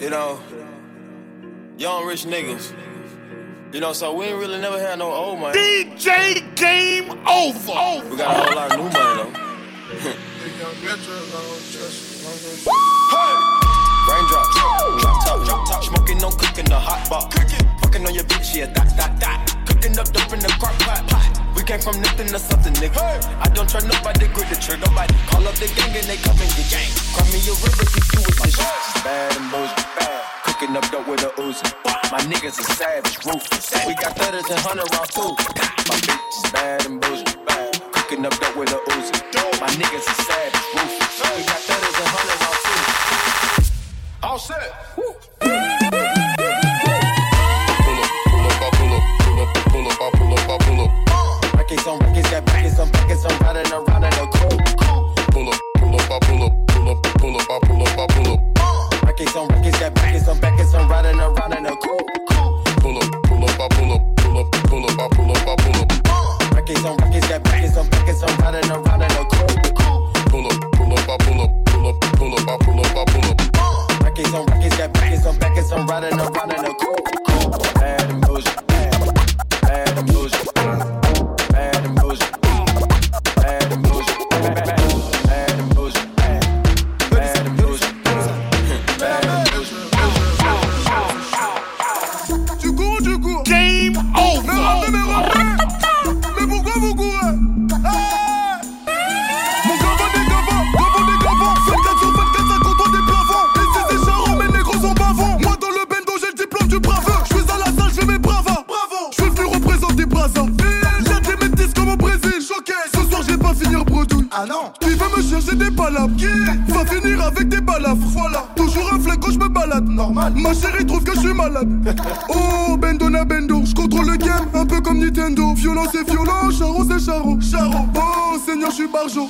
You know, young rich niggas. You know, so we ain't really never had no old money. DJ Game Over. We got a whole lot of new money though. Raindrop, drop top, drop top, smoking on cooking the hot pot. Fucking on your bitch, yeah, that, that, that. Cooking up dope in the crock pot. We came from nothing to something, nigga. I don't try nobody, grip the trigger, nobody. Call up the gang and they come and get gang. Cry me a river, keep you with this shit. Bad and bullshit, bad. Cooking up dope with a Uzi. My niggas are savage, ruthless. We got thudders and hundred rounds too. My bitch is bad and bullshit, bad. Cooking up dope with a Uzi. My niggas are savage, ruthless. We got thudders and hundred rounds too. All set records on records, got records on records. I'm riding around in a coupe. Pull up, pull up, I pull up, pull up, pull up, I pull up, I pull up. Uh. Records on records, got records on records. I'm riding around in a coupe. Pull up, pull up, I pull up, pull up, pull up, I pull up, I pull up. Uh. Records on records, got records on records. I'm riding around in a coupe. Pull up, pull up, I pull up, pull up, pull up, I pull up, I pull up. Uh. Records on records, got records on records. I'm riding around in a coupe. Ah non. Qui veut me chercher des palabres. Qui Va finir avec des balafres. Voilà. Toujours un flingue quand je me balade. Normal. Ma chérie trouve que je suis malade. Oh, bendo na bendo, je contrôle le game, un peu comme Nintendo. Violent c'est violent, charo c'est charo. Charo, oh Seigneur, je suis barjo.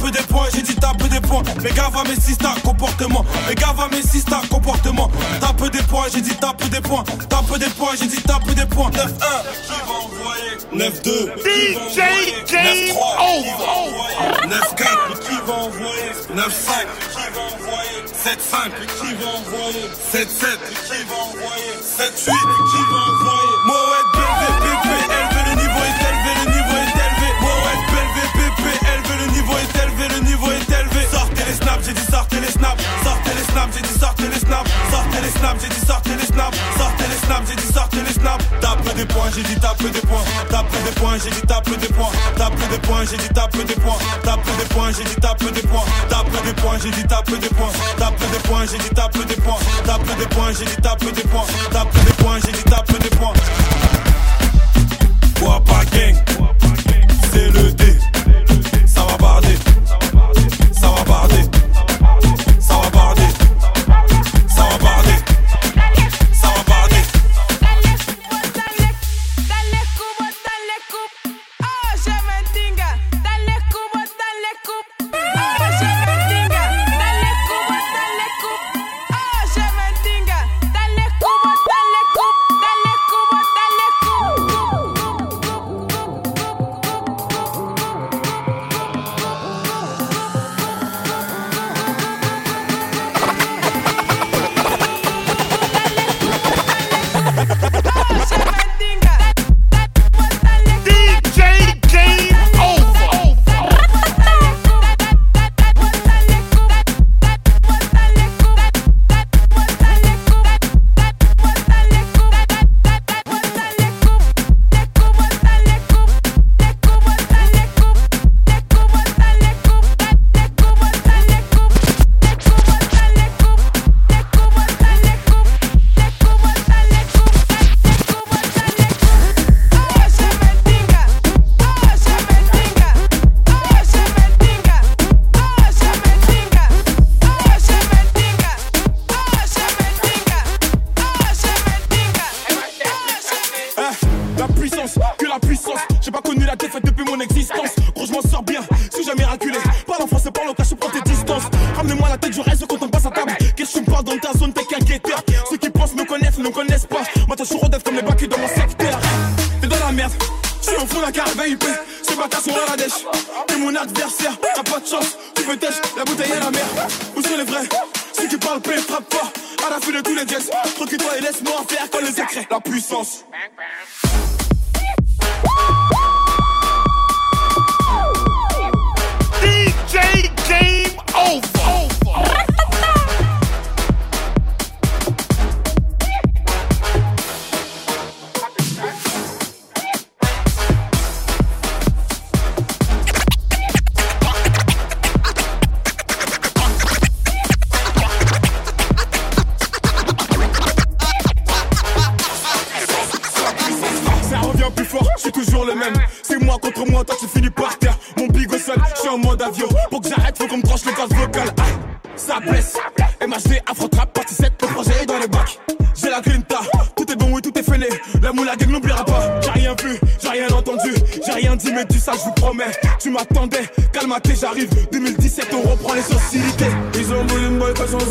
Tape des points, j'ai dit tape des points. Mais gava mes sista comportement. Mais gava mes sista comportement. Tape des points, j'ai dit tape des points. Tape des points, j'ai dit tape des points. 9-1. 9-2. DJ Game Over. 9-4. Qui va envoyer? 9-5. Qui va envoyer? 7-5. Qui va envoyer? 7-7. Qui va envoyer? 7-8. Qui va envoyer? Sortez les snaps. Sortez les snaps, j'ai dit sortez les snaps. Sortez les snaps, j'ai dit sortez les snaps. Sortez les snaps, j'ai dit sortez les snaps. Tape des points, j'ai dit tape des points. Tape des points, j'ai dit tape des points. Tape des points, j'ai dit tape des points. Tape des points, j'ai dit tape des points. Tape des points, j'ai dit tape des points. Tape des points, j'ai dit tape des points. Tape des points, j'ai dit tape des points. Tape des points, j'ai dit tape des points. Wapa gang, c'est le D.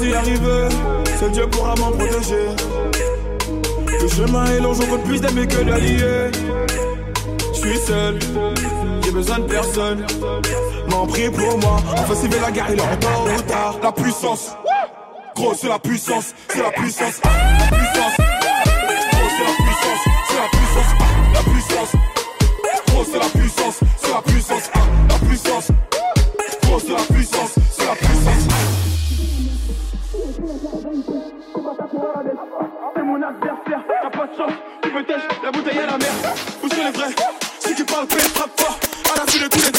y. Seul Dieu pourra m'en protéger. Le chemin est long, je compte plus d'amis que d'alliés. Je suis seul, j'ai besoin de personne. M'en prie pour moi, enfin si la guerre, il est en retard. La puissance, gros, c'est la puissance, c'est la puissance, la puissance. Gros, c'est la puissance, c'est la puissance, la puissance. Gros, c'est la puissance, c'est la puissance. me tèche, la bouteille à la mer. Où sont les vrais Ceux qui parlent paix, frappe fort. À la fin de tous les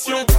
ですよ。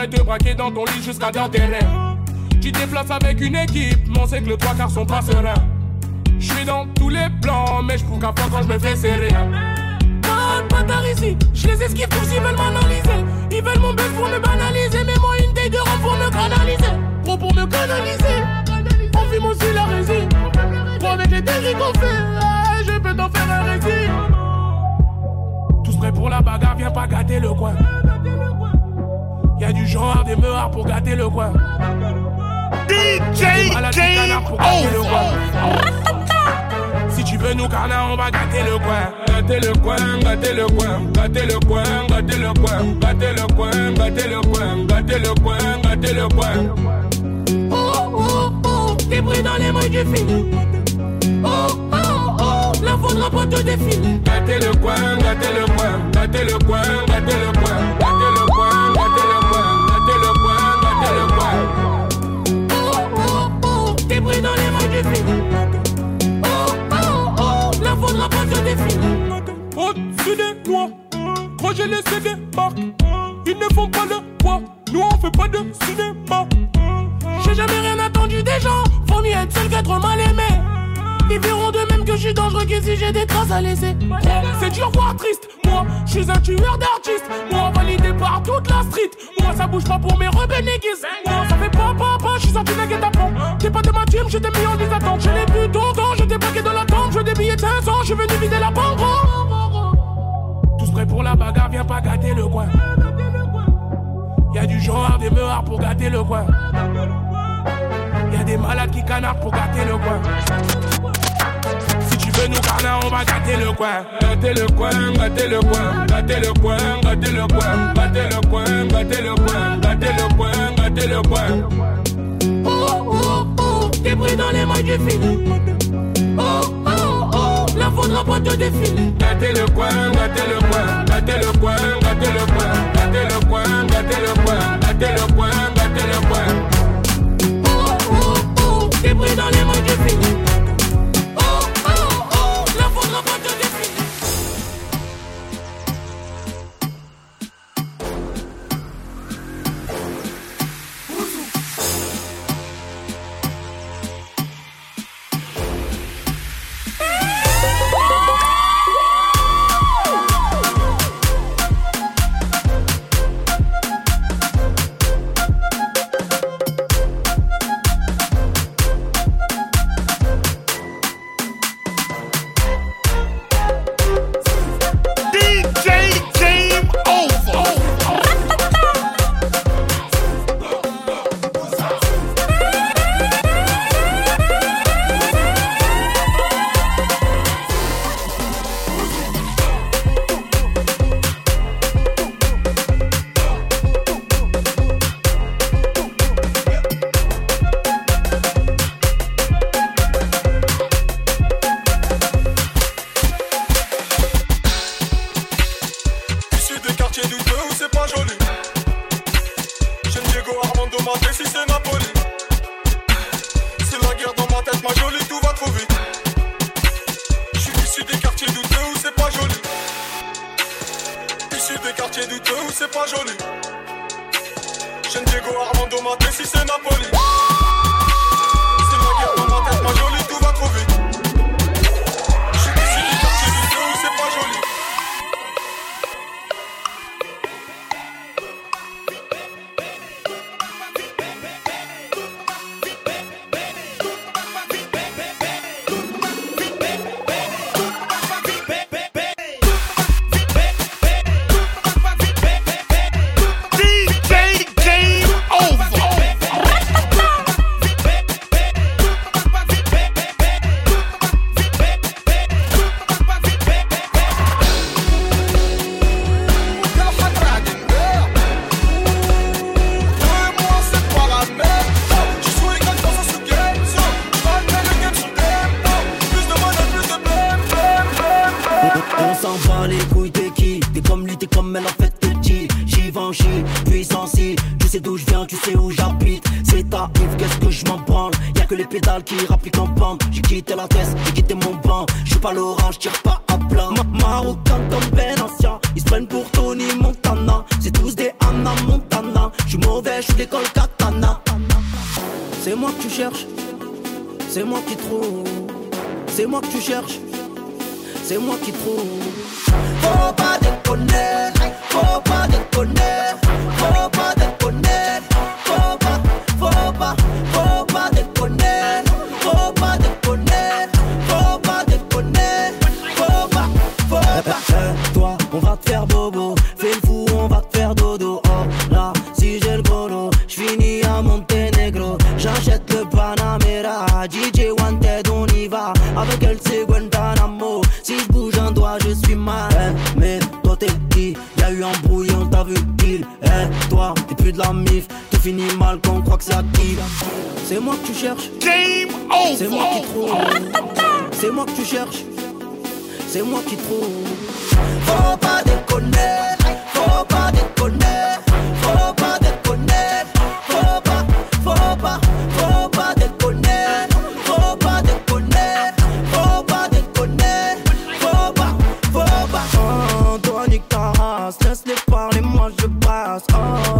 pourrais te braquer dans ton lit jusqu'à dans. Tu déplaces avec une équipe, mon c'est que le trois quarts sont pas sereins. Je dans tous les plans, mais je pas quand je me fais serrer. Pas bâtard ici, je les esquive tous, ils veulent m'analyser. Ils veulent mon bœuf pour me banaliser, mais moi une taille de pour me canaliser. Trop pour me canaliser, on fume aussi la résine. Pour avec les délits qu'on fait, eh, je peux t'en faire un récit. Tous prêts pour la bagarre, viens pas gâter le coin du genre des meurs pour gâter le coin. DJ Si tu veux nous carna, on va gâter le coin. Gâter le coin, gâter le coin, gâter le coin, gâter le coin, gâter le coin, gâter le coin, gâter le coin, gâter le coin. Oh oh oh, des bruits dans les mains du film. Oh oh oh, la faudra pas te défiler. Gâter le coin, gâter le coin, gâter le coin, gâter le coin, gâter le coin. Les film. Oh oh oh, la faudra pas te défiler. Au-dessus des toits, quand j'ai laissé des marques, ils ne font pas le poids. Nous on fait pas de cinéma. J'ai jamais rien attendu des gens. Mieux être seul qu'être mal aimé. Ils verront de même que je suis dangereux que si j'ai des traces à laisser. C'est dur, voire triste. Moi, je suis un tueur d'artistes. Moi, validé par toute la street. Moi, ça bouge pas pour mes rebelles néguises. Moi, ça fait pas, pas, pas. Je suis sorti à fond. T'es pas de ma team, je t'ai mis en liste d'attente. Je l'ai vu longtemps, je t'ai plaqué dans la tente. Je des billets de 500, je suis venu vider la banque. Tous prêts pour la bagarre, viens pas gâter le coin. Y'a du genre des meurs pour gâter le coin. Des malades qui canardent pour gâter le coin. Si tu veux nous carna, on va gâter le coin. Gâter le coin, gâter le coin, gâter le coin, gâter le coin, gâter le coin, gâter le coin, gâter le coin, gâter le coin. Oh oh oh, t'es pris dans les mains du film. Oh oh oh, la faudra pas te défiler. Gâter le coin, gâter le coin, gâter le coin, gâter le coin, gâter le coin, gâter le coin, gâter le coin. Les les couilles, t'es qui T'es comme lui, t'es comme elle, en fait t'es petit Givenchy, puissance, tu sais d'où je viens, tu sais où j'habite. C'est ta Yves, qu'est-ce que je m'en branle Y'a que les pédales qui rappliquent en pente J'ai quitté la tête, j'ai quitté mon banc Je suis pas l'orange, tire pas à blanc Ma Marocain comme Ben Ancien Ils se prennent pour Tony Montana. C'est tous des Anna Montana. Je suis mauvais, je suis l'école katana. C'est moi que tu cherches. C'est moi qui trouve. C'est moi que tu cherches c'est moi qui trouve. Faut pas déconner, faut pas déconner, faut pas déconner, faut pas, faut pas, faut pas déconner, faut pas déconner, faut pas déconner, faut pas, faut pas. Toi, on va te faire bobo, fais le fou, on va te faire dodo. Oh là, si j'ai le j'finis à Montenegro, j'achète le Panamera, DJ Wanted, on y va, avec elle c'est de la mif. Tout finit mal quand on croit que ça kiffe. C'est moi que tu cherches. C'est moi qui trouve. C'est moi que tu cherches. C'est moi qui trouve. Faut pas déconner. Faut pas déconner. Faut pas déconner. Faut pas, faut pas, faut pas déconner. Faut pas déconner. Faut pas déconner. Faut pas, faut pas. Oh, toi nique ta race. Laisse-les parler, moi je passe. Ah.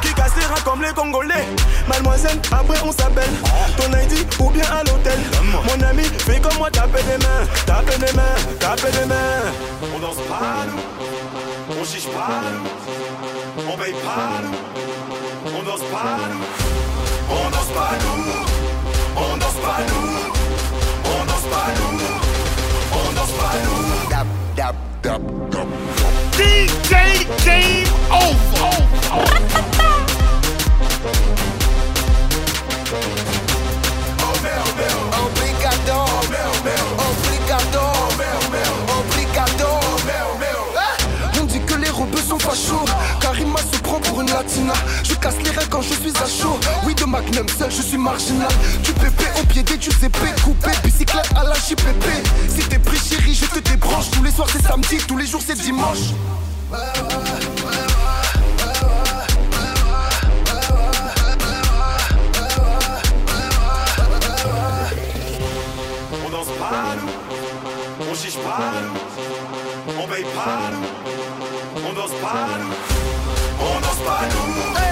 Qui cassera comme les Congolais. Mademoiselle, après on s'appelle. Ton ID ou bien à l'hôtel. Mon ami, fais comme moi, taper des mains Taper des mains, taper des mains. On danse pas nous On chiche pas nous On veille pas nous On danse pas nous On danse pas nous On danse pas nous On danse pas nous On danse pas nous DJ Game Over. On dit que les rebeux sont fachos, Karima se prend pour une latina. Casse les reins quand je suis à chaud. Oui, de Magnum seul, je suis marginal. Du pépé au pied des tu sais Coupé, bicyclette à la JPP. Si t'es pris, chérie, je te débranche. Tous les soirs, c'est samedi, tous les jours, c'est dimanche. On danse pas nous, on chiche pas nous, on veille pas nous, on danse pas nous, on danse pas nous.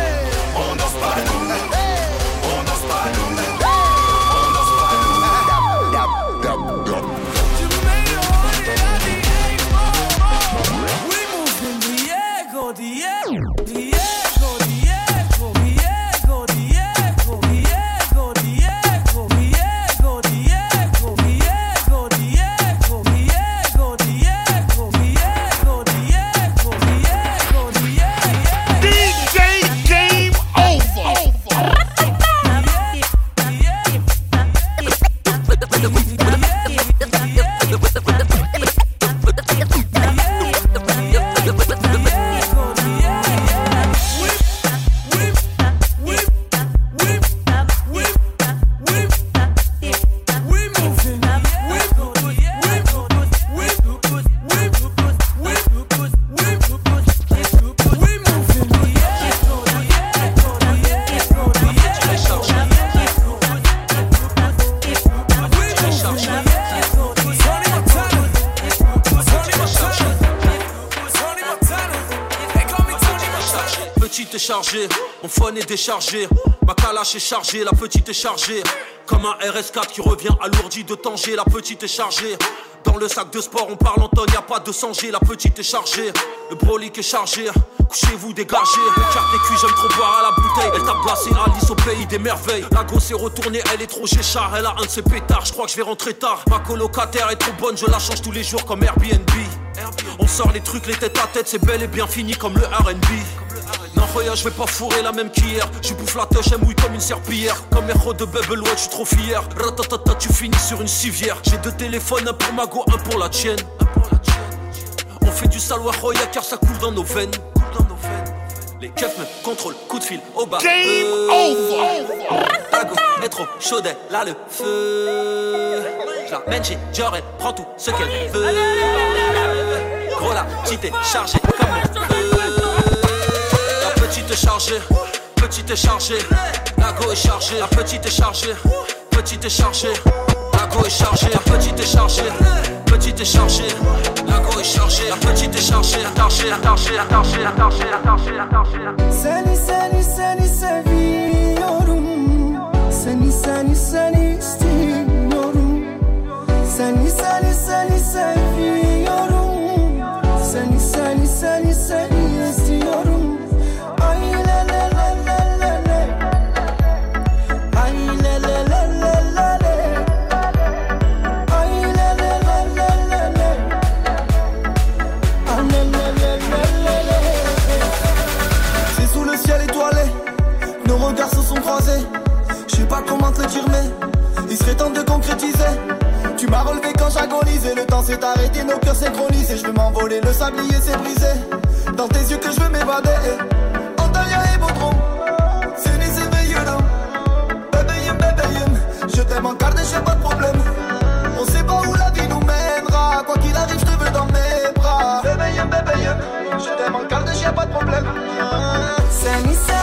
Ma calache est chargée, la petite est chargée. Comme un RS4 qui revient alourdi de Tanger, la petite est chargée. Dans le sac de sport, on parle en tonne, y a pas de sanger, la petite est chargée. Le brolic est chargé, couchez-vous, dégagez. Carte cuits, j'aime trop boire à la bouteille. Elle tape glacé Alice au pays des merveilles. La grosse est retournée, elle est trop chéchard. Elle a un de ses pétards, je crois que je vais rentrer tard. Ma colocataire est trop bonne, je la change tous les jours comme Airbnb. On sort les trucs, les têtes à tête, c'est bel et bien fini comme le RB. Regarde, je vais pas fourrer la même qu'hier. Je bouffe la tâche, elle mouille comme une serpillière. Comme héros de Bubble je suis trop fier. Ratatata, tu finis sur une civière. J'ai deux téléphones, un pour ma go, un pour la tienne. On fait du saloir Roya car ça coule dans nos veines. Les keufs me contrôlent, coup de fil au bas. Game over. La go est trop chaude, elle a le feu. Je la mène chez Dior, elle prend tout ce qu'elle veut. Gros la petite est chargée comme est chargée, petite est chargée. La go est chargée, la petite est chargée, petite est chargée. La go est chargée, la petite est chargée, petite est chargée. La go est chargée, la petite est chargée, chargée, chargée, chargée, chargée, chargée, chargée. Seni seni seni seviyorum Seni seni seni istiyorum seni seni j'agonisais, le temps s'est arrêté, nos cœurs synchronisés. Je veux m'envoler, le sablier s'est brisé. Dans tes yeux que je veux m'évader. Antalya et Bodrum, c'est ni c'est veilleux, Bébéyum, bébéyum, je t'aime en garde, j'ai pas de problème. On sait pas où la vie nous mènera. Quoi qu'il arrive, je te veux dans mes bras. Bébéyum, bébéyum, je t'aime en garde, j'ai pas de problème. Seni seni seni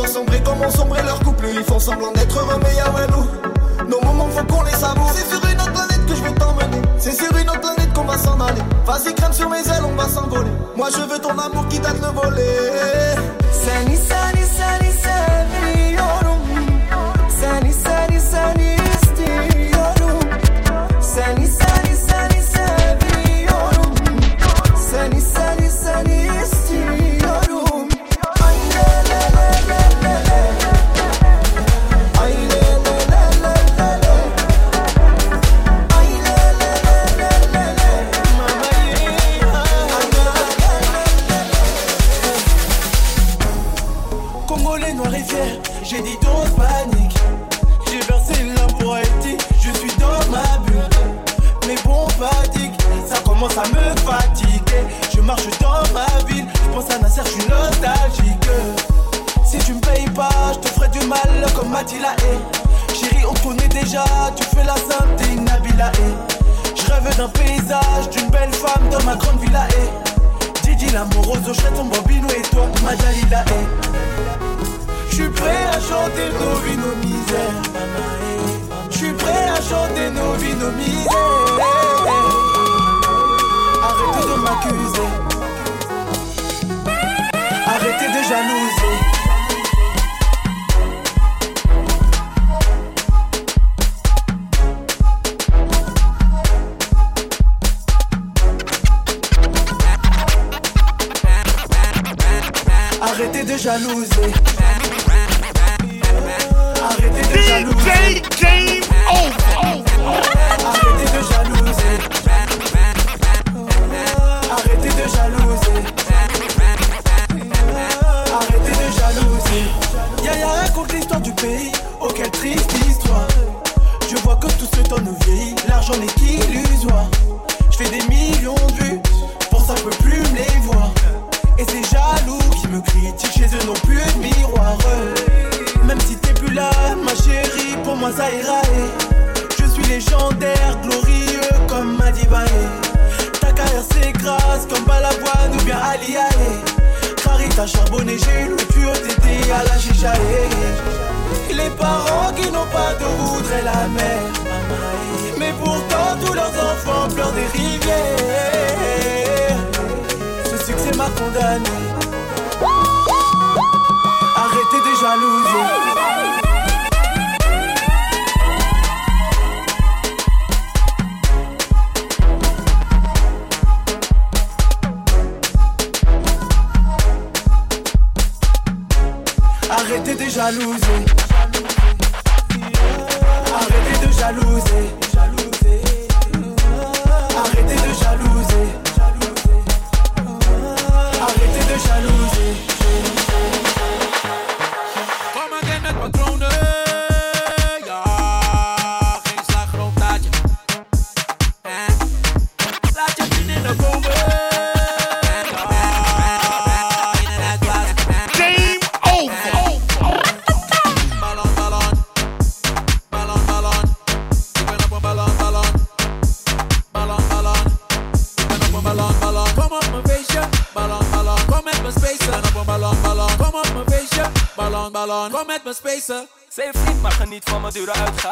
voir sombrer comme on leur couple Ils font semblant d'être heureux mais y'a ouais Nos moments faut qu'on les savoure. C'est sur une autre planète que je veux t'emmener. C'est sur une autre planète qu'on va s'en aller. Vas-y crème sur mes ailes on va s'envoler. Moi je veux ton amour qui date le voler Seni seni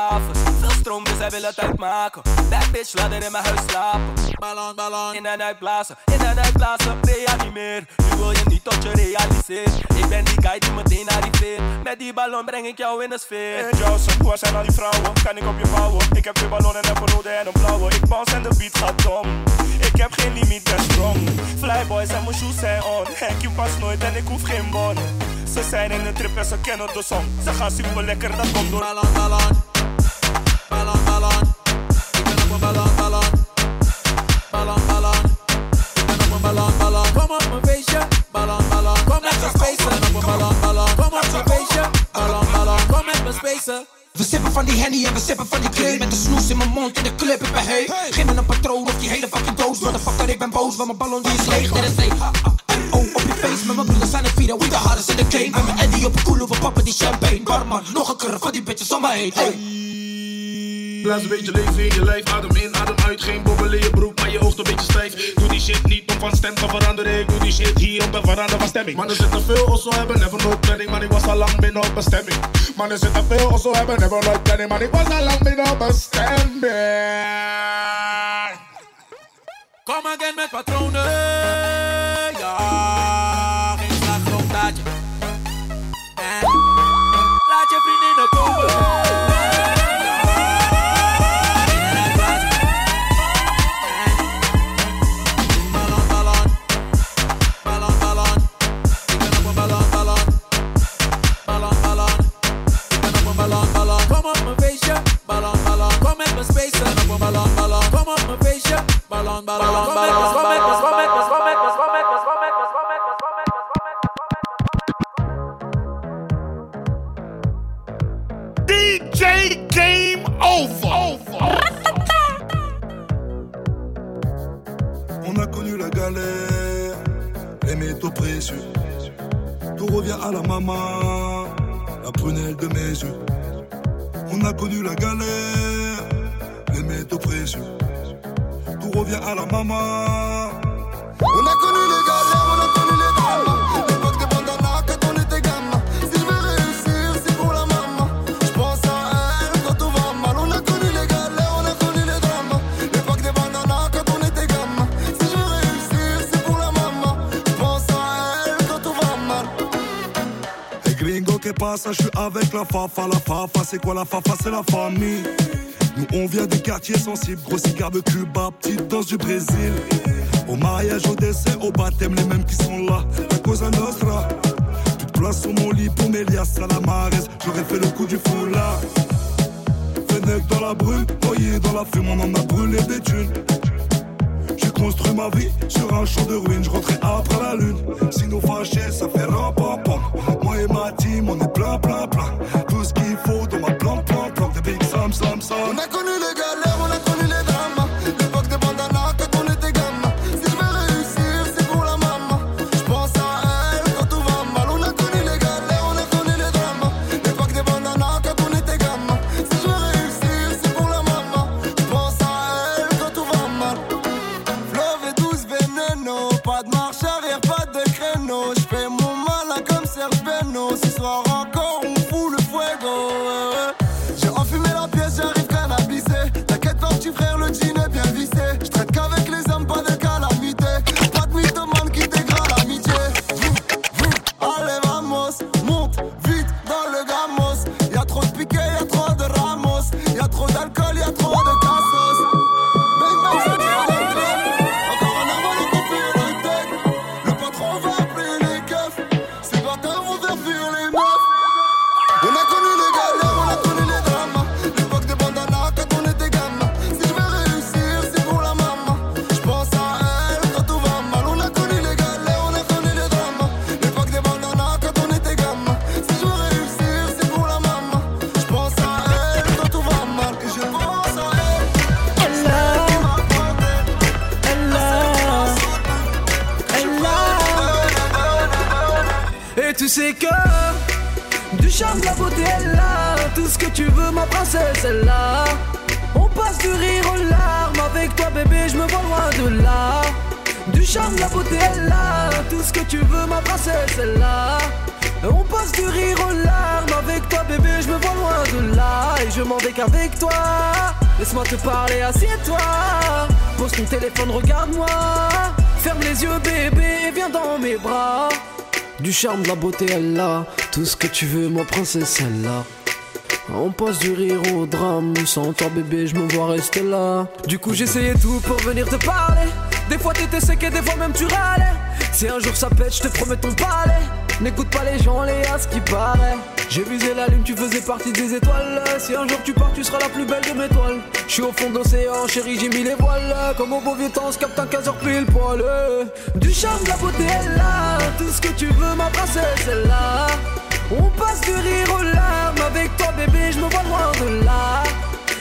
Veel stroom, dus zij wil het uitmaken. Bad bitch, laat er in mijn huis slapen. Ballon, ballon. In en uitblazen, in en uitblazen, reanimeer. Nu wil je niet tot je realiseert. Ik ben die guy die meteen arriveert. Met die ballon breng ik jou in de sfeer. En Joseph, waar zijn al die vrouwen? Kan ik op je vouwen? Ik heb twee ballonnen en een rode en een blauwe. Ik bounce en de beat gaat dom. Ik heb geen limiet, ben strong. Flyboys en mijn shoes zijn on. Henkie pas nooit en ik hoef geen bon. Ze zijn in de trip en ze kennen de song. Ze gaan super lekker, dat komt door. Ballon, ballon. We sippen van die henny en we sippen van die kleur. Met de snoes in mijn mond in de club, ik ben hey. Geef me een patroon of die hele fucking doos. Motherfucker, ik ben boos, want mijn ballon die is leeg. Dit is ah, en oh, op je face Met mijn broeders aan het vieren, we the hardest in the game En mijn Eddie op een koelo, we pappen die champagne. Barman, nog een keer van die bitches om me heen. Hey. Blaas een beetje leven in je lijf, adem in, adem uit. Geen bobbel in je broek, maar je oogt een beetje stijf. Doe die shit niet om van stem te veranderen. Ik doe die shit hier om te veranderen van stemming. Mannen zitten veel, also hebben never nooit planning. Maar ik was al lang binnen op bestemming. Mannen zitten veel, also hebben never nooit planning. Maar ik was al lang binnen op bestemming. Kom again met patronen. Ja, geen Laat je vriendinnen komen. On a connu la galère, les métaux précieux. Tout revient à la maman, la prunelle de mes yeux. On a connu la galère, les métaux précieux. Revient à la maman. On a connu les galères, on a connu les drames. L'époque des bandanas quand on était gamin. Si je veux réussir, c'est pour la maman. Je pense à elle quand tout va mal. On a connu les galères, on a connu les drames. L'époque des bandanas quand on était gamin. Si je veux réussir, c'est pour la maman. Je pense à elle quand tout va mal. Hey gringo, que pasa? Je suis avec la fafa. La fafa, c'est quoi la fafa? C'est la famille. Nous on vient des quartiers sensibles, gros cigare de Cuba, petite danse du Brésil. Au mariage, au décès, au baptême, les mêmes qui sont là, cause à Nostra. Toute place sur mon lit pour Mélias à la j'aurais fait le coup du foulard. Fennec dans la brume, noyé dans la fume, on en a brûlé des thunes. J'ai construit ma vie sur un champ de ruines, je rentrais après la lune. Si nous fâchés, ça fait ram pam pam. Moi et ma team, on est plein, plein, plein. Tout ce qui slam, slam. On a connu les galères. Du charme, de la beauté, elle a tout ce que tu veux, ma princesse, elle a. On passe du rire au drame, sans toi bébé, je me vois rester là. Du coup, j'essayais tout pour venir te parler. Des fois t'étais sec et des fois même tu râlais. Si un jour ça pète, je te promets ton palais. N'écoute pas les gens, les ce qui paraît. J'ai visé la lune, tu faisais partie des étoiles. Si un jour tu pars, tu seras la plus belle de mes toiles. Je suis au fond d'océan, chérie, j'ai mis les voiles. Comme au beau vieux temps, se capte un 15 heures pile poil. Du charme, de la beauté, elle a tout ce que tu veux, ma princesse, elle a. On passe du rire aux larmes avec toi bébé je me vois loin de là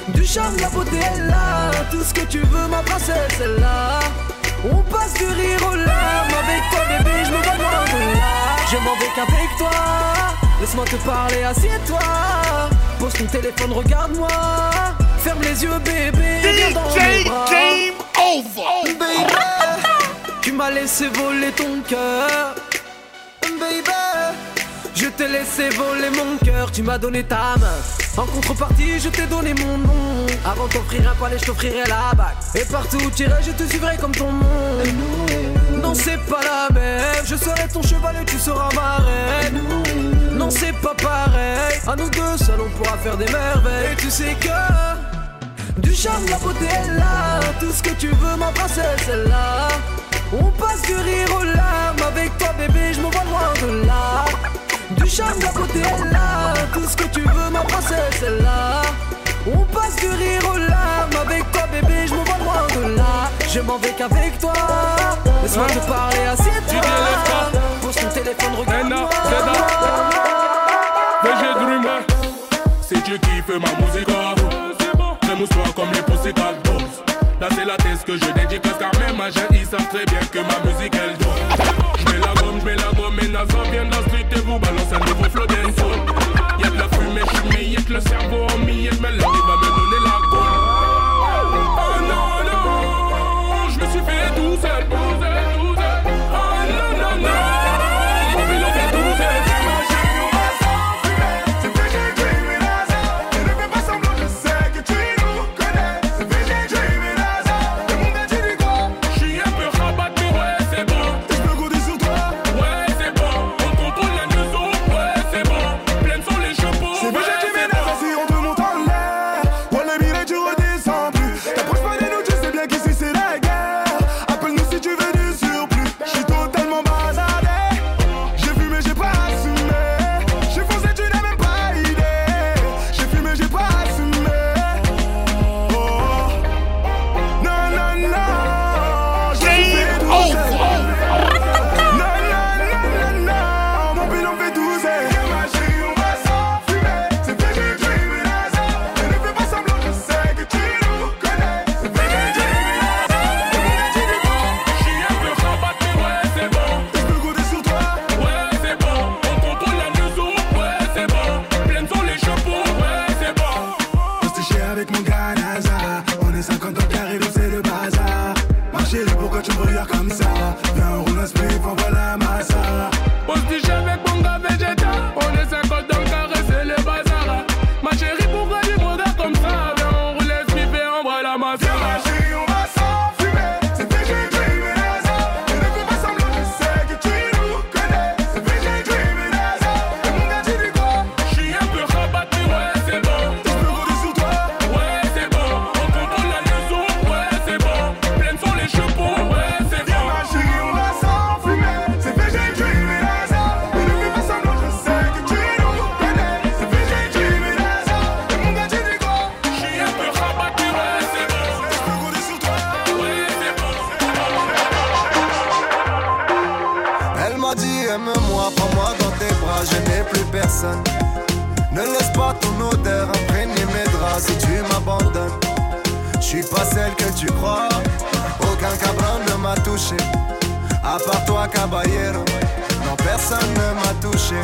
Du charme, de la beauté elle a Tout ce que tu veux ma princesse elle a On passe du rire aux larmes avec toi bébé je me vois loin de là Je m'en vais qu'avec toi Laisse-moi te parler, assieds-toi Pose ton téléphone, regarde-moi Ferme les yeux bébé viens dans mes bras. Game over. Baby, tu m'as laissé voler ton cœur Baby je t'ai laissé voler mon cœur, tu m'as donné ta main. En contrepartie, je t'ai donné mon nom. Avant t'offrir un palais, je t'offrirai la bague. Et partout où tu irais, je te suivrai comme ton monde. Non, c'est pas la même. Je serai ton cheval et tu seras ma reine. Non, c'est pas pareil. À nous deux seuls, on pourra faire des merveilles. Et tu sais que du charme, la beauté, elle a tout ce que tu veux, ma princesse, elle a. On passe du rire aux larmes avec toi, bébé, je me vois loin de là. Du charme, la beauté, elle a tout ce que tu veux, ma princesse, elle a. On passe du rire aux larmes avec toi, bébé, je me vois loin de là. Je m'en vais qu'avec toi. Laisse-moi te parler, assieds-toi. Téléphone, regarde-moi. Dreamer, si tu kiffes ma musique, remousse-toi comme les Pussycat Dolls. Là c'est la thèse que je dédicace car même jeune, ils savent très bien que ma musique elle donne. J'mets la gomme, j'mets la gomme et Naza vient de la street et vous balance un nouveau flow dancehall. Y'a de la fumée, j'suis millette, le cerveau en millette, mais il va me donner la gaule. Oh non, non, j'me suis fait tout suis pas celle que tu crois. Aucun cabron ne m'a touché. À part toi, caballero. Non, personne ne m'a touché.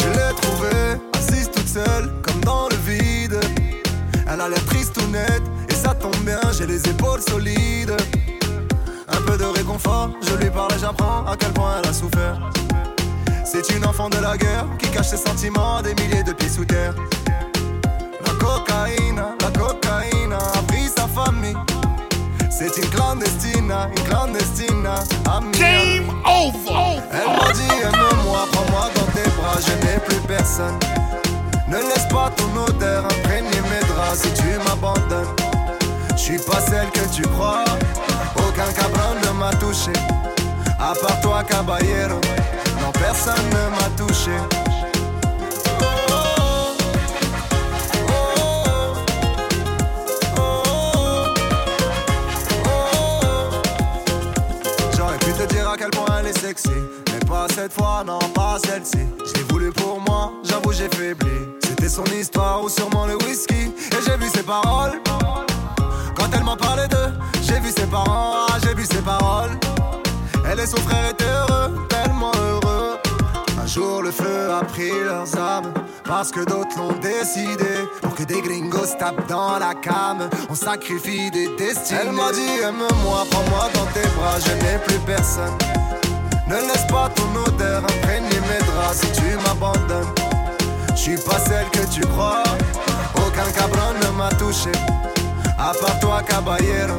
Je l'ai trouvée assise toute seule, comme dans le vide. Elle a l'air triste ou nette, et ça tombe bien, j'ai les épaules solides. Peu de réconfort, je lui parle et j'apprends à quel point elle a souffert. C'est une enfant de la guerre qui cache ses sentiments à des milliers de pieds sous terre. La cocaïne, la cocaïne a pris sa famille. C'est une clandestine, une clandestine. Game over! Elle m'a dit aime-moi, prends-moi dans tes bras, je n'ai plus personne. Ne laisse pas ton odeur imprégner mes draps si tu m'abandonnes. Je suis pas celle que tu crois, aucun cabron ne m'a touché. À part toi, caballero, non personne ne m'a touché. J'aurais pu te dire à quel point elle est sexy Mais pas cette fois, non, pas celle-ci Je l'ai voulu pour moi, j'avoue j'ai faibli C'était son histoire ou sûrement le whisky Et j'ai vu ses paroles Quand elle m'en parlait d'eux J'ai vu ses parents, ah, j'ai vu ses paroles. Elle et son frère étaient heureux, tellement heureux. Un jour le feu a pris leurs âmes Parce que d'autres l'ont décidé. Pour que des gringos tapent dans la came On sacrifie des destinées. Elle m'a dit aime-moi, prends-moi dans tes bras Je n'ai plus personne. Ne laisse pas ton odeur imprégner mes draps Si tu m'abandonnes. Je suis pas celle que tu crois. Aucun cabron ne m'a touché À part toi caballero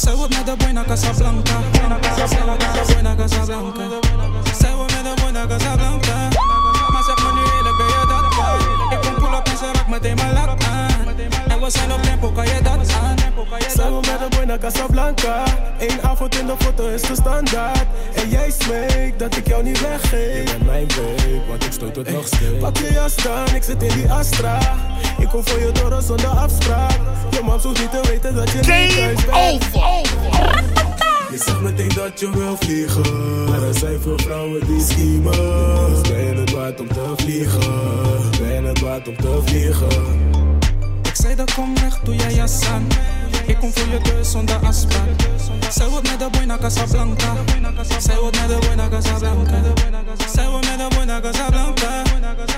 Zij wordt met de boy naar Casablanca Zij wordt met de boy naar Casablanca Zij wordt met de boy naar Casablanca Maar zeg me nu eerlijk, ben je dat waar? Ik kom pull up en ze raakt meteen mijn lak aan En we zijn op tempo, kan je dat aan? We met de boy naar Casablanca Eén avond in de foto is de standaard En jij smeekt dat ik jou niet weggeef Je bent mijn babe, want ik stoot het nog steeds. Pak je jas dan, ik zit in die Astra. Ik kom voor je door zonder afspraak. Je man hoeft niet te weten dat je niet thuis bent. je zegt meteen dat je wil vliegen. Maar er zijn veel vrouwen die schiemen Ben je het waard om te vliegen. Ben je het waard om te vliegen Ik zei dat kom weg, doe jij jas aan Ik kom voor je deur zonder afspraak Zij wordt met de boy naar Casablanca. Zij wordt met de boy naar Casablanca. Zij wordt met de boy naar Casablanca.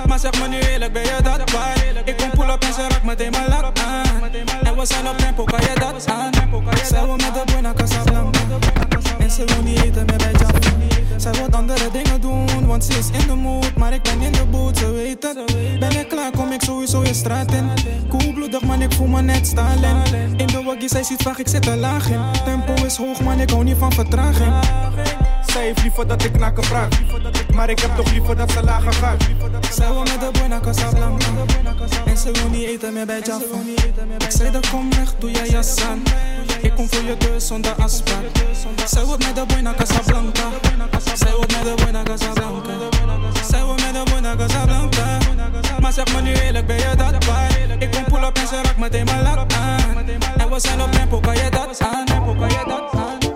Maar zeg me nu eerlijk, ben je dat waar? Ik kom pull up en ze raakt meteen mijn lak aan En we zijn op tempo, kan je dat aan? Zij wordt de boy naar Casablanca. En ze wil niet eten Jaffa Zij wil andere dingen doen, want ze is in de mood Maar ik ben in de boot, ze weet het Ben ik klaar, kom ik sowieso je straat in. Koelbloedig man, ik voel me net Stalin. In de waggie, zij ziet vaak, ik zit er laag in. Tempo is hoog man, ik hou niet van vertraging heeft liever dat ik nakken vraag Maar ik heb toch liever dat ze lager gaat. Zij wil met de boy naar Casablanca. En ze wil niet eten meer bij Jaffa. Ik zei dat kom weg, doe jij jas aan. Ik kom voor je deur zonder afspraak. Zij wil met de boy naar Casablanca. Zij wil met de boy naar Casablanca. Zij wil met de boy naar Casablanca. Maar zeg me nu eerlijk, ben je dat waar? Ik kom pull up en ze raakt meteen mijn lak aan. En we zijn op tempo, kan je dat aan? Kan je dat aan?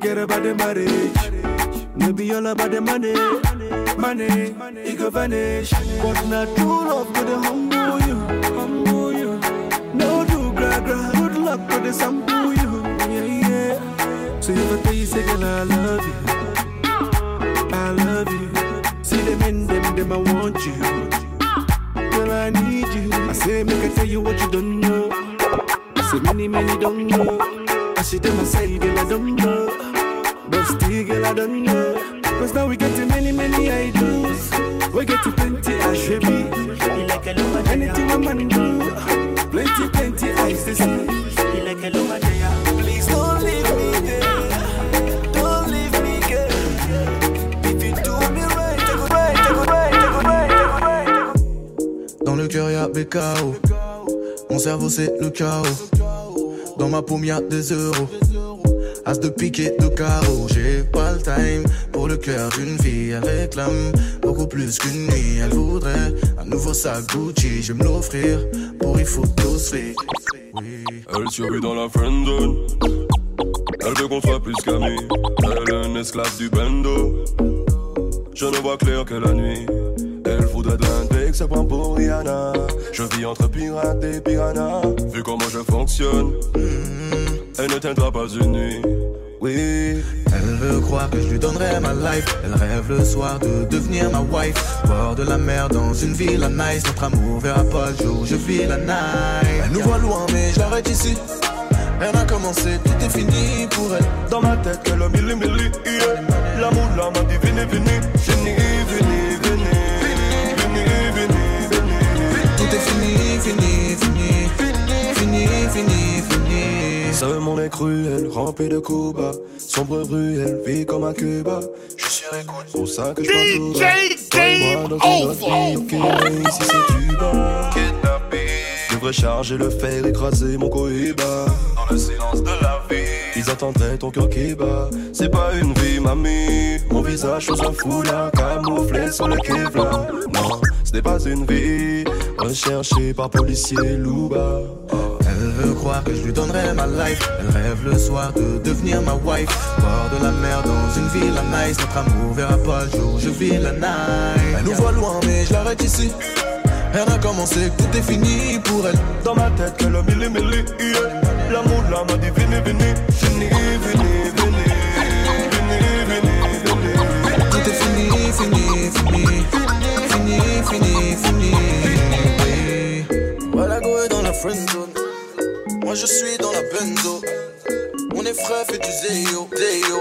forget about the marriage. Maybe all about the money, money, money it go vanish. But not true love could the humble you, humble you. No do gra gra, good luck go sample you, yeah yeah. So you I say girl I love you, I love you. See them in them, them I want you. Girl I need you. I say make I tell you what you don't know. I say many many don't know. I see them I say girl I don't know. I don't know. Cause now we get to many, many idols. We get to plenty, I should be. A anything. Plenty, plenty, see. Please don't leave me. Don't leave me, Dans le cœur, y'a BKO. Mon cerveau, c'est le chaos. Dans ma paume, des euros. As de pique et de carreau. J'ai pas le time pour le cœur d'une fille. Elle réclame beaucoup plus qu'une nuit. Elle voudrait un nouveau sac Gucci. Je vais me l'offrir pour y foutre tous fric. Elle survit dans la friend zone. Elle veut qu'on soit plus qu'amis. Elle est une esclave du bendo. Je ne vois clair que la nuit. Elle voudrait d'un que ça prend pour Rihanna. Je vis entre pirate et piranha. Vu comment je fonctionne, elle ne tiendra pas une nuit. Oui. Elle veut croire que je lui donnerai ma life. Elle rêve le soir de devenir ma wife. Bord de la mer dans une ville à nice. Notre amour verra pas le jour, je vis la night. Elle nous voit loin, mais je l'arrête ici. Rien n'a commencé, tout est fini pour elle. Dans ma tête, qu'elle a mille mille yeah. L'amour là m'a dit venez, Ce monde est cruel, rempli de coups bas. Sombre ruelle, vie comme un Cuba. Je suis sur écoute, pour ça que je bas. Vie, ok, ici c'est Cuba. Je devrais charger le fer, écraser mon cohiba. Dans le silence de la vie, ils attendraient ton cœur qui bat. C'est pas une vie, mamie. Mon visage sous un foulard, camouflé sur le Kevlar. Non, ce n'est pas une vie. Recherché par policier Louba. Elle veut croire que je lui donnerai ma life. Elle rêve le soir de devenir ma wife. Bord de la mer dans une ville à nice. Notre amour verra pas le jour, je vis la night. Elle nous voit loin, mais je l'arrête ici. Rien n'a commencé, tout est fini pour elle. Dans ma tête, qu'elle a mille mille. L'amour là m'a dit venez, venez. Venez, venez, venez. Venez, venez, venez. Tout est fini, fini, fini. Fini, fini, fini. Voilà, go dans la friend zone. Moi je suis dans la benzo. On est frais, fait du zéo, zéo.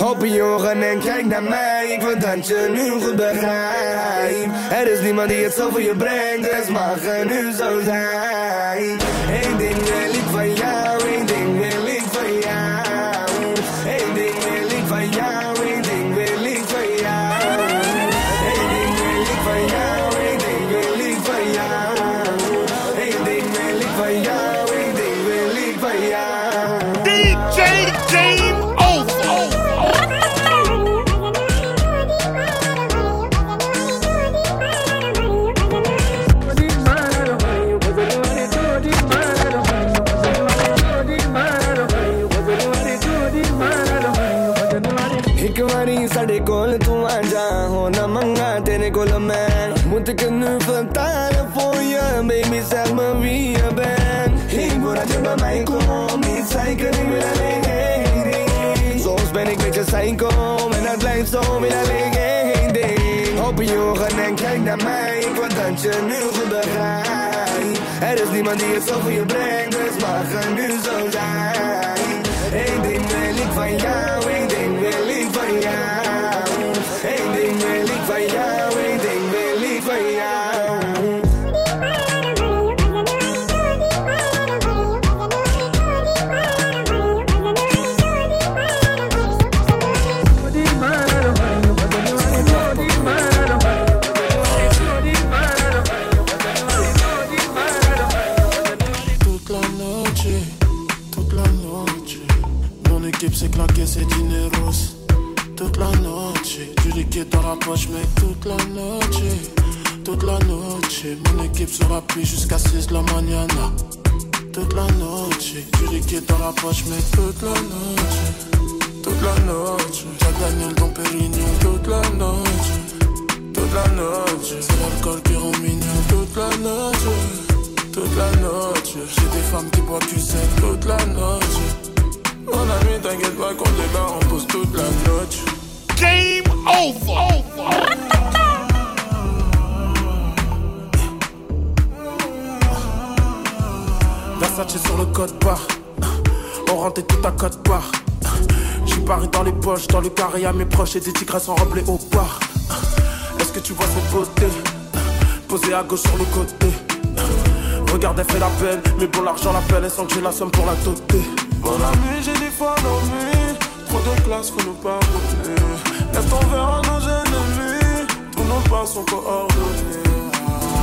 Open je ogen en kijk naar mij, ik wil dat je nu goed begrijpt. Er is niemand die het zo voor je brengt, dus mag er nu zo zijn. Eén ding wil ਸਾਡੇ ਕੋਲ ਤੂੰ ਆ ਜਾ ਹੋ ਨਾ ਮੰਗਾ ਤੇਰੇ ਕੋਲ ਮੈਂ moet ik het nu vertalen voor je baby zeg me wie je bent ik wil dat je bij mij komt niet zeiken ik wil alleen één ding soms ben ik met je psycho en het blijft zo wil alleen één ding open je ogen en kijk naar mij ik wil dat je nu goed begrijpt er is niemand die het zo voor je brengt dus mag er nu zo zijn Eén ding wil ik van jou, Poche, mec. Toute la noche, toute la noche. Mon équipe sera pris jusqu'à 6 la mañana. Toute la noche, liquide dans la poche, mec. Toute la noche, toute la noche. Gagné le Don Pérignon toute la noche. Toute la noche, c'est l'alcool qui rend mignon toute la noche. Toute la noche, j'ai des femmes qui boivent du sel toute la noche. Mon ami, t'inquiète pas qu'on là, on pose toute la noche. Game over. Versace sur le code barre. On rentre tout à code barre. J'suis Paris dans les poches, dans le carré à mes proches et des tigresses enroblées au bar. Est-ce que tu vois cette beauté? Posée à gauche sur le côté. Regarde, elle fait la mais pour l'argent, la pelle, elle sent que j'ai la somme pour la doter. Mon ami, j'ai des fois l'ennui. Trop de classe, faut ne pas rouler. Ton verre à nos ennemis. Tous nos pas sont coordonnés?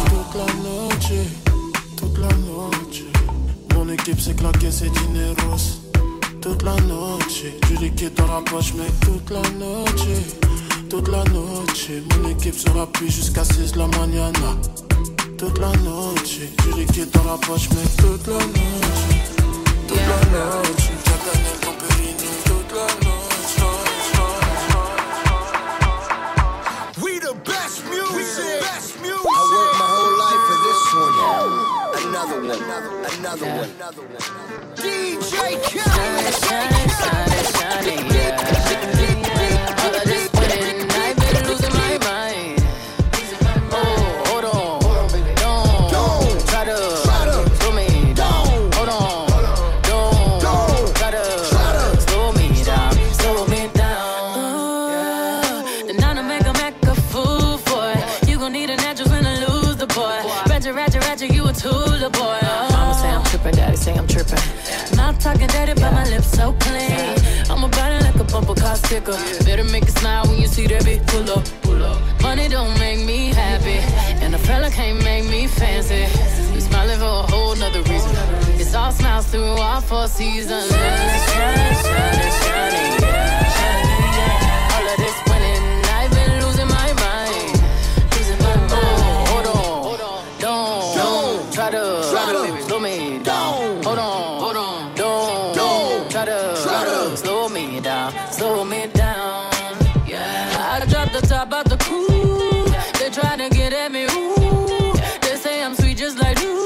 Toute la noche, toute la noche. Mon équipe s'est claquée, c'est dineros. Toute la noche, du liquide dans la poche, mec, toute la noche. Toute la noche, mon équipe sera plus jusqu'à 6 la mañana. Toute la noche, du liquide dans la poche, mec, toute la noche. Toute la noche, Another one. Another one. Another one. DJ Khaled. The talking dirty, but my lips so clean. I'm about it like a bumper car sticker. Better make it smile when you see that big pull up. Pull up. Money don't make me happy, and a fella can't make me fancy. We smiling for a whole nother reason. It's all smiles through all four seasons. Shine, shine, shine, yeah. Slow me down, slow me down. Yeah, I dropped the top out the cool. They try to get at me, ooh. They say I'm sweet just like you.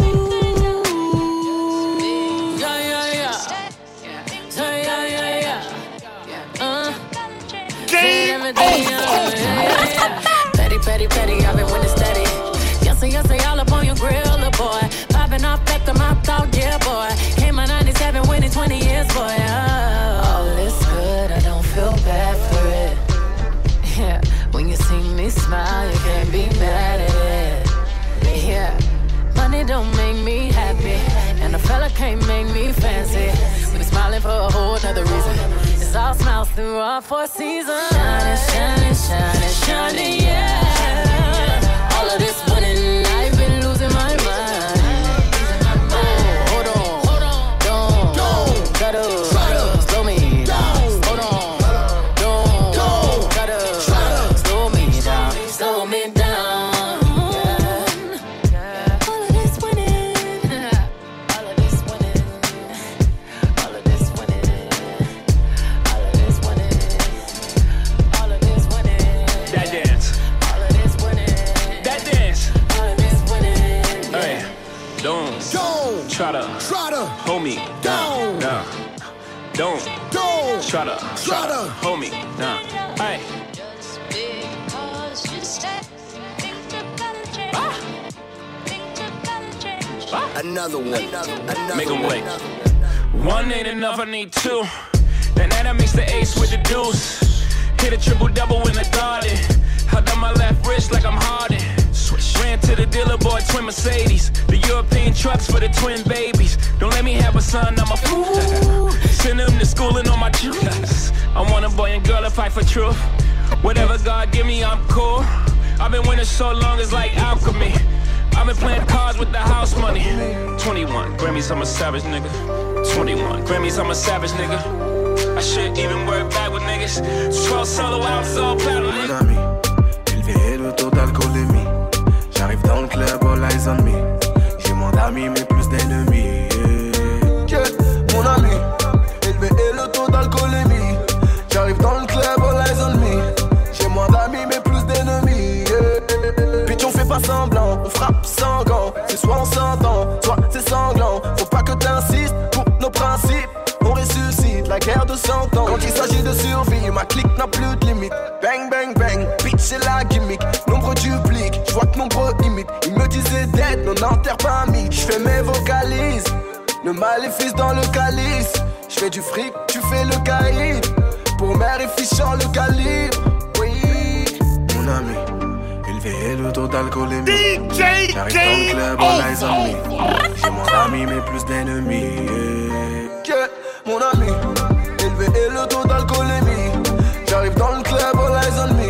Yeah, yeah, yeah. Say yeah, yeah, yeah. Uh. Game yeah, yeah, yeah. Petty, petty, petty, It's smiles through all four seasons. Shining, shining, shining, shining, yeah. All of this don't try to Try to. Nah. Hey. Ah. Another one. Another Make 'em one. wait. One ain't enough, I need two. Then that I mix the ace with the deuce. Hit a triple double in the garden. Held on my left wrist like I'm Harden. Swish. Ran to the dealer, boy, twin Mercedes. The European trucks for the twin babies. Don't let me have a son, I'm a fool. Send them to school and on my juice. I want a boy and girl to fight for truth. Whatever God give me, I'm cool. I've been winning so long, it's like alchemy. I've been playing cards with the house money. 21 Grammys, I'm a savage nigga. 21 Grammys, I'm a savage nigga. I should even work back with niggas. 12 solo albums, all platinum, nigga. Mon ami, élevé le taux d'alcoolémie. J'arrive dans le club, all eyes on me. J'ai moins d'amis, mais plus d'ennemis. Yeah, mon ami, élevé et le taux d'alcoolémie. J'arrive dans le club, all eyes on me. J'ai moins d'amis, mais plus d'ennemis. Yeah. Bitch, on fait pas semblant, on frappe sans gants. C'est soit on s'entend, soit c'est sanglant. Faut pas que t'insistes pour nos principes. On ressuscite la guerre de 100 ans. Quand il s'agit de survie, ma clique n'a plus de limite. Pas ami. Je fais mes vocalises, le maléfice dans le calice. Je fais du fric, tu fais le caïd. Pour mère et fichant le calibre. Oui. Mon ami, élevé le taux d'alcoolémie. DJ J'arrive dans le club, on me. Over. J'ai moins d'amis, mais plus d'ennemis. yeah. Mon ami, élevé et le taux d'alcoolémie. J'arrive dans le club, all eyes on me.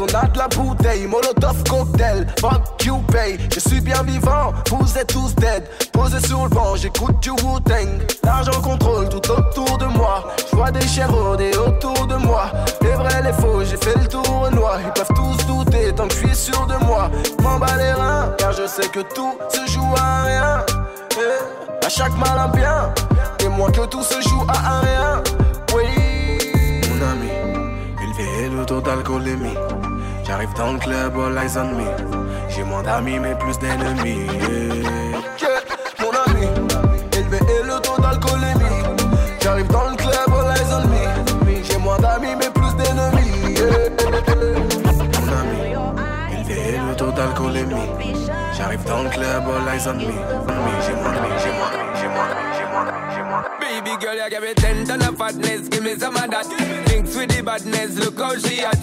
On a de la bouteille. Molotov cocktail, fuck you pay. Je suis bien vivant, vous êtes tous dead. Posé sur le banc, j'écoute du Wu-Tang. L'argent contrôle tout autour de moi. Je vois des chiens rôder autour de moi. Les vrais, les faux, j'ai fait le tour noir. Ils peuvent tous douter tant que je suis sûr de moi. M'en bats les reins, car je sais que tout se joue à rien. Eh, À chaque mal un bien. Et moi que tout se joue à rien. Oui. Mon ami, élevé et le taux d'alcoolémie. J'arrive dans le club, all eyes on me. J'ai moins d'amis, mais plus d'ennemis. yeah. Mon ami, élevé et le taux d'alcoolémie. J'arrive dans le club, all eyes on me. J'ai moins d'amis, mais plus d'ennemis. yeah. Mon ami, élevé et le taux d'alcoolémie. J'arrive dans le club, all eyes on me. J'ai moins d'amis, j'ai moins d'amis, j'ai moins d'amis, j'ai moins d'amis, j'ai moins d'amis. Baby girl, you give me ten ton of fatness, give me some of that. Thinks with the badness, look how she at.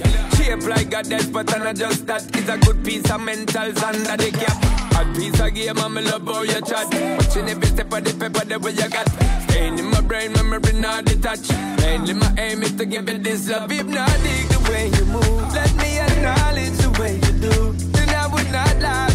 Shape like goddess, but I'm not just that. It's a good piece of mentals under the cap. Hot piece of game, I'm love how you chat. Watching every step of the paper, the way you got. Staying in my brain, memory not detached. Mainly my aim is to give it this love. Hypnotic the way you move. Let me acknowledge the way you do. Then I would not lie,